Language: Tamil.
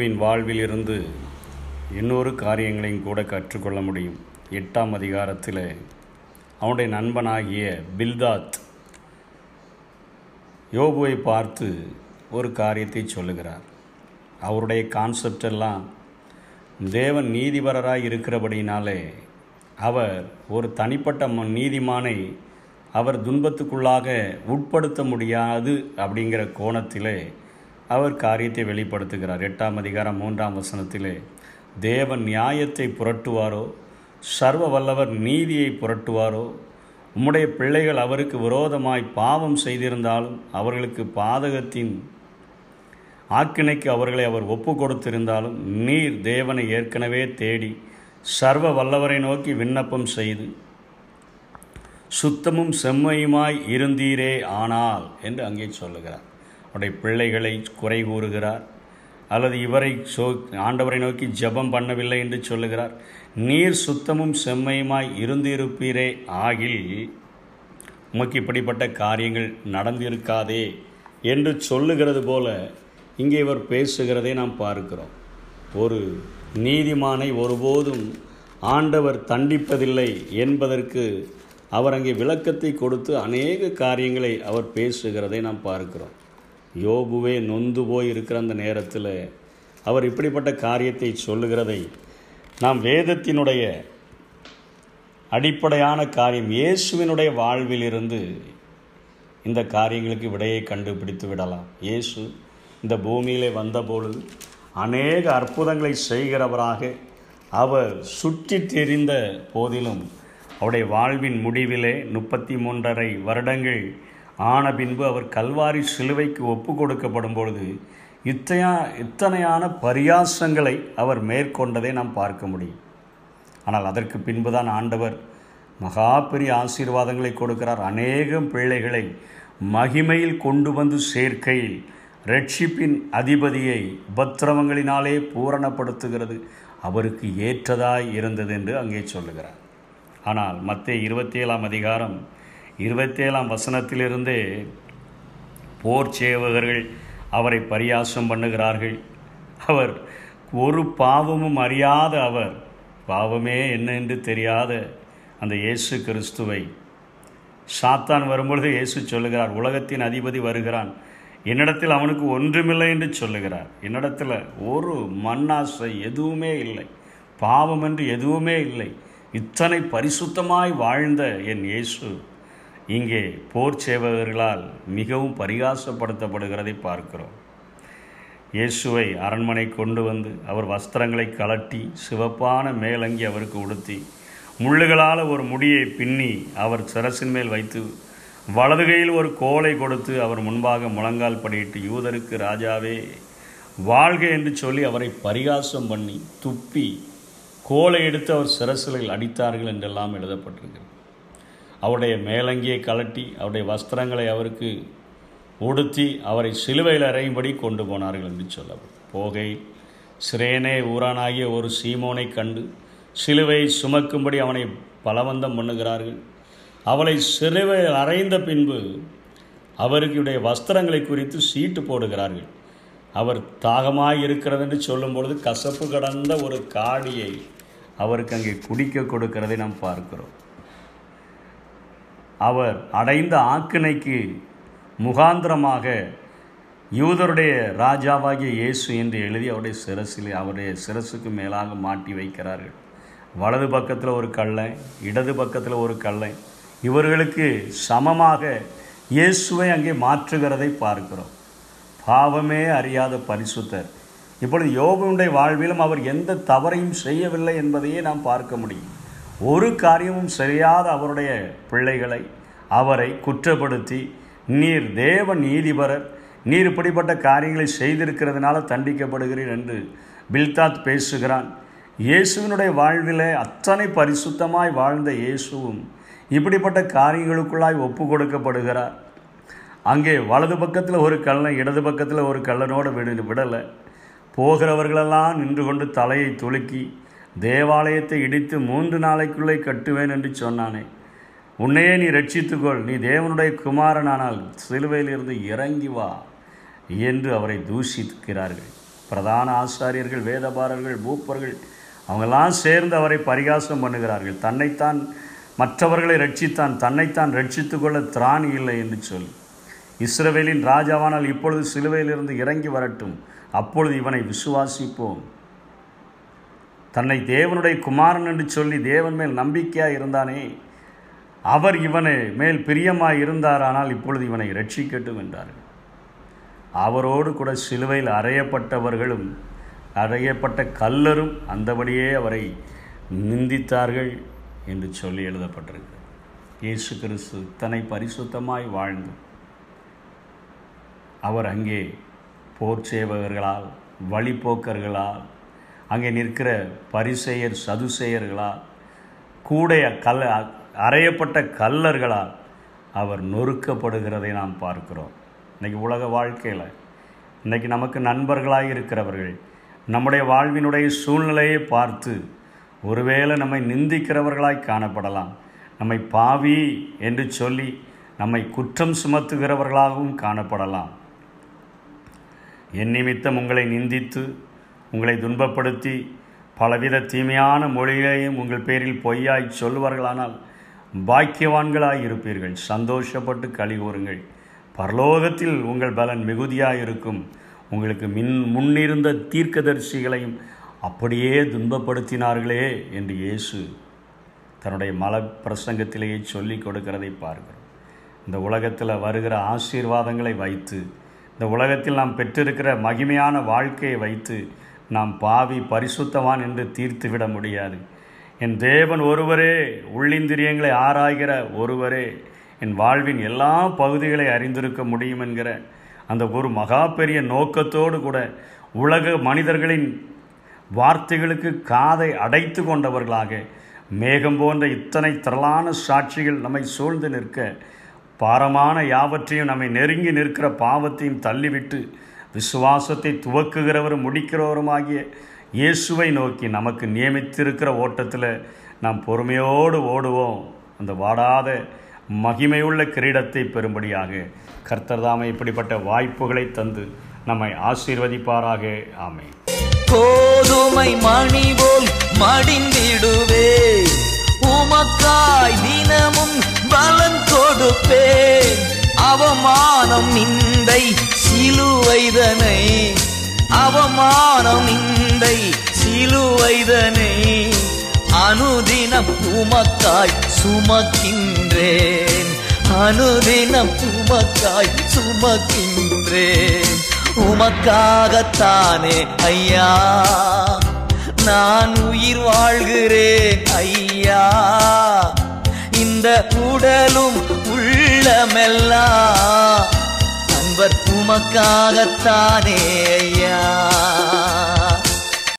யோபுவின் வாழ்வில் இருந்து இன்னொரு காரியங்களையும் கூட கற்றுக்கொள்ள முடியும். எட்டாம் அதிகாரத்தில் அவனுடைய நண்பனாகிய பில்தாத் யோபுவை பார்த்து ஒரு காரியத்தை சொல்லுகிறார். அவருடைய கான்செப்ட் எல்லாம் தேவன் நீதிபரராக இருக்கிறபடினாலே அவர் ஒரு தனிப்பட்ட நீதிமானை அவர் துன்பத்துக்குள்ளாக உட்படுத்த முடியாது அப்படிங்கிற கோணத்திலே அவர் காரியத்தை வெளிப்படுத்துகிறார். எட்டாம் அதிகாரம் மூன்றாம் வசனத்திலே தேவன் நியாயத்தை புரட்டுவாரோ? சர்வ வல்லவர் நீதியை புரட்டுவாரோ? உம்முடைய பிள்ளைகள் அவருக்கு விரோதமாய் பாவம் செய்திருந்தாலும் அவர்களுக்கு பாதகத்தின் ஆக்கினைக்கு அவர்களை அவர் ஒப்பு கொடுத்திருந்தாலும் நீர் தேவனை ஏற்கனவே தேடி சர்வ வல்லவரை நோக்கி விண்ணப்பம் செய்து சுத்தமும் செம்மையுமாய் இருந்தீரே ஆனால் என்று அங்கே சொல்லுகிறார். அவருடைய பிள்ளைகளை குறை கூறுகிறார். அல்லது இவரை சோ ஆண்டவரை நோக்கி ஜெபம் பண்ணவில்லை என்று சொல்லுகிறார். நீர் சுத்தமும் செம்மையுமாய் இருந்திருப்பீரே ஆகில் உமக்கு இப்படிப்பட்ட காரியங்கள் நடந்திருக்காதே என்று சொல்லுகிறது போல இங்கே இவர் பேசுகிறதை நாம் பார்க்கிறோம். ஒரு நீதிமானை ஒருபோதும் ஆண்டவர் தண்டிப்பதில்லை என்பதற்கு அவர் அங்கே விளக்கத்தை கொடுத்து அநேக காரியங்களை அவர் பேசுகிறதை நாம் பார்க்கிறோம். யோபுவே நொந்து போய் இருக்கிற அந்த நேரத்தில் அவர் இப்படிப்பட்ட காரியத்தை சொல்லுகிறதை நாம் வேதத்தினுடைய அடிப்படையான காரியம் இயேசுவினுடைய வாழ்விலிருந்து இந்த காரியங்களுக்கு விடையை கண்டுபிடித்து விடலாம். இயேசு இந்த பூமியிலே வந்தபொழுது அநேக அற்புதங்களை செய்கிறவராக அவர் சுற்றி தெரிந்த போதிலும் அவருடைய வாழ்வின் முடிவிலே முப்பத்தி மூன்றரை வருடங்கள் ஆன பின்பு அவர் கல்வாரி சிலுவைக்கு ஒப்பு கொடுக்கப்படும் பொழுது இத்தையா இத்தனையான பரியாசங்களை அவர் மேற்கொண்டதை நாம் பார்க்க முடியும். ஆனால் அதற்கு பின்புதான் ஆண்டவர் மகா பெரிய ஆசீர்வாதங்களை கொடுக்கிறார். அநேகம் பிள்ளைகளை மகிமையில் கொண்டு வந்து சேர்க்கையில் ரட்சிப்பின் அதிபதியை உபத்திரவங்களினாலே பூரணப்படுத்துகிறது. அவருக்கு ஏற்றதாய் இருந்தது என்று அங்கே சொல்லுகிறார். ஆனால் மத்திய இருபத்தி ஏழாம் அதிகாரம் இருபத்தேழாம் வசனத்திலிருந்தே போர் சேவகர்கள் அவரை பரியாசம் பண்ணுகிறார்கள். அவர் ஒரு பாவமும் அறியாத அவர். பாவமே என்ன என்று தெரியாத அந்த இயேசு கிறிஸ்துவை. சாத்தான் வரும்பொழுது இயேசு சொல்லுகிறார் உலகத்தின் அதிபதி வருகிறான். என்னிடத்தில் அவனுக்கு ஒன்றுமில்லை என்று சொல்லுகிறார். என்னிடத்தில் ஒரு மண்ணாசை எதுவுமே இல்லை. பாவம் என்று எதுவுமே இல்லை. இத்தனை பரிசுத்தமாய் வாழ்ந்த என் இயேசு. இங்கே போர் சேவகர்களால் மிகவும் பரிகாசப்படுத்தப்படுகிறதை பார்க்கிறோம். இயேசுவை அரண்மனை கொண்டு வந்து அவர் வஸ்திரங்களை கலட்டி சிவப்பான மேலங்கி அவருக்கு உடுத்தி முள்ளுகளால் ஒரு முடியை பின்னி அவர் சிரசின் மேல் வைத்து வலது கையில் ஒரு கோலை கொடுத்து அவர் முன்பாக முழங்கால் படியிட்டு யூதருக்கு ராஜாவே வாழ்க என்று சொல்லி அவரை பரிகாசம் பண்ணி துப்பி கோலை எடுத்து அவர் சிரசுகளில் அடித்தார்கள் என்றெல்லாம் எழுதப்பட்டிருக்கிறது. அவருடைய மேலங்கியை கலட்டி அவருடைய வஸ்திரங்களை அவருக்கு உடுத்தி அவரை சிலுவையில் அறையும்படி கொண்டு போனார்கள் என்று சொல்லப்படும். போகை சிரேனே ஊரானாகிய ஒரு சீமோனை கண்டு சிலுவை சுமக்கும்படி அவனை பலவந்தம் பண்ணுகிறார்கள். அவளை சிலுவையில் அறைந்த பின்பு அவருடைய வஸ்திரங்களை குறித்து சீட்டு போடுகிறார்கள். அவர் தாகமாக இருக்கிறது என்று சொல்லும் பொழுது கசப்பு கடந்த ஒரு காடியை அவருக்கு அங்கே குடிக்க கொடுக்கிறதை நாம் பார்க்கிறோம். அவர் அடைந்த ஆக்கினைக்கு முகாந்திரமாக யூதருடைய ராஜாவாகிய இயேசு என்று எழுதி அவருடைய சிரசில் அவருடைய சிரசுக்கு மேலாக மாட்டி வைக்கிறார்கள். வலது பக்கத்தில் ஒரு கள்ளை இடது பக்கத்தில் ஒரு கல்லை. இவர்களுக்கு சமமாக இயேசுவை அங்கே மாற்றுகிறதை பார்க்கிறோம். பாவமே அறியாத பரிசுத்தர். இப்பொழுது யோபனுடைய வாழ்விலும் அவர் எந்த தவறையும் செய்யவில்லை என்பதையே நாம் பார்க்க முடியும். ஒரு காரியமும் செய்யாத அவருடைய பிள்ளைகளை அவரை குற்றப்படுத்தி நீர் தேவ நீதிபரர் நீர் இப்படிப்பட்ட காரியங்களை செய்திருக்கிறதுனால தண்டிக்கப்படுகிறீர் என்று பில்தாத் பேசுகிறான். இயேசுவினுடைய வாழ்விலே அத்தனை பரிசுத்தமாய் வாழ்ந்த இயேசுவும் இப்படிப்பட்ட காரியங்களுக்குள்ளாய் ஒப்பு கொடுக்கப்படுகிறார் அங்கே வலது பக்கத்தில் ஒரு கள்ளன் இடது பக்கத்தில் ஒரு கள்ளனோடு விடு விடலை. போகிறவர்களெல்லாம் நின்று கொண்டு தலையை துலுக்கி தேவாலயத்தை இடித்து மூன்று நாளைக்குள்ளே கட்டுவேன் என்று சொன்னானே. உன்னையே நீ ரட்சித்துக்கொள். நீ தேவனுடைய குமாரனானால் சிலுவையிலிருந்து இறங்கி வா என்று அவரை தூஷிக்கிறார்கள். பிரதான ஆசாரியர்கள் வேதபாரர்கள் மூப்பர்கள் அவங்கெல்லாம் சேர்ந்து அவரை பரிகாசம் பண்ணுகிறார்கள். தன்னைத்தான் மற்றவர்களை ரட்சித்தான் தன்னைத்தான் ரட்சித்து கொள்ள திராணி இல்லை என்று சொல்லி. இஸ்ரவேலின் ராஜாவானால் இப்பொழுது சிலுவையிலிருந்து இறங்கி வரட்டும். அப்பொழுது இவனை விசுவாசிப்போம். தன்னை தேவனுடைய குமாரன் என்று சொல்லி தேவன் மேல் நம்பிக்கையாக இருந்தானே அவர் இவனை மேல் பிரியமாய் இருந்தாரானால் இப்பொழுது இவனை ரட்சிக்கட்டும் என்றார்கள். அவரோடு கூட சிலுவையில் அறையப்பட்டவர்களும் அறையப்பட்ட கல்லரும் அந்தபடியே அவரை நிந்தித்தார்கள் என்று சொல்லி எழுதப்பட்டிருக்கு இயேசு கிறிஸ்து தன்னை பரிசுத்தமாய் வாழ்ந்து அவர் அங்கே போர் சேவகர்களால் வழிப்போக்கர்களால் அங்கே நிற்கிற பரிசெயர் சதுசெயர்களால் கூடைய கல் அறையப்பட்ட கல்லர்களால் அவர் நொறுக்கப்படுகிறதை நாம் பார்க்கிறோம். இன்றைக்கி உலக வாழ்க்கையில் இன்றைக்கி நமக்கு நண்பர்களாக இருக்கிறவர்கள் நம்முடைய வாழ்வினுடைய சூழ்நிலையை பார்த்து ஒருவேளை நம்மை நிந்திக்கிறவர்களாய் காணப்படலாம். நம்மை பாவி என்று சொல்லி நம்மை குற்றம் சுமத்துகிறவர்களாகவும் காணப்படலாம். என் நிமித்தம் உங்களை நிந்தித்து உங்களை துன்பப்படுத்தி பலவித தீமையான மொழிகளையும் உங்கள் பேரில் பொய்யாய் சொல்லுவார்களானால் பாக்கியவான்களாய் இருப்பீர்கள். சந்தோஷப்பட்டு களி கூறுங்கள். பரலோகத்தில் உங்கள் பலன் மிகுதியாக இருக்கும். உங்களுக்கு மின் முன்னிருந்த தீர்க்கதரிசிகளையும் அப்படியே துன்பப்படுத்தினார்களே என்று இயேசு தன்னுடைய மல பிரசங்கத்திலேயே சொல்லி கொடுக்கிறதை பார்க்கிறோம். இந்த உலகத்தில் வருகிற ஆசீர்வாதங்களை வைத்து இந்த உலகத்தில் நாம் பெற்றிருக்கிற மகிமையான வாழ்க்கையை வைத்து நாம் பாவி பரிசுத்தவான் என்று தீர்த்து விட முடியாது. என் தேவன் ஒருவரே உள்ளிந்திரியங்களை ஆராய்கிற ஒருவரே என் வாழ்வின் எல்லா பகுதிகளை அறிந்திருக்க முடியும் என்கிற அந்த ஒரு மகா பெரிய நோக்கத்தோடு கூட உலக மனிதர்களின் வார்த்தைகளுக்கு காதை அடைத்து கொண்டவர்களாக மேகம் போன்ற இத்தனை திரளான சாட்சிகள் நம்மை சூழ்ந்து நிற்க பாரமான யாவற்றையும் நம்மை நெருங்கி நிற்கிற பாவத்தையும் தள்ளிவிட்டு விசுவாசத்தை துவக்குகிறவரும் முடிக்கிறவருமாகிய இயேசுவை நோக்கி நமக்கு நியமித்திருக்கிற ஓட்டத்தில் நாம் பொறுமையோடு ஓடுவோம். அந்த வாடாத மகிமையுள்ள கிரீடத்தை பெறும்படியாக கர்த்தர்தாமை இப்படிப்பட்ட வாய்ப்புகளை தந்து நம்மை ஆசீர்வதிப்பாராக. ஆமை கோதுமை மணி போல் மடிந்திடுவே உமக்காய் தினமும் பலன் கொடுப்பே. அவமானம் நிந்தை சிலுவைதனை அவமானம் நிந்தை சிலுவைதனை அனுதின உமக்காய் சுமக்கின்றேன். அனுதின உமக்காய் சுமக்கின்றேன். உமக்காகத்தானே ஐயா நான் உயிர் வாழ்கிறேன் ஐயா. இந்த உடலும் உள்ளமெல்லாம் அன்பர் உமக்காகத்தானே ஐயா.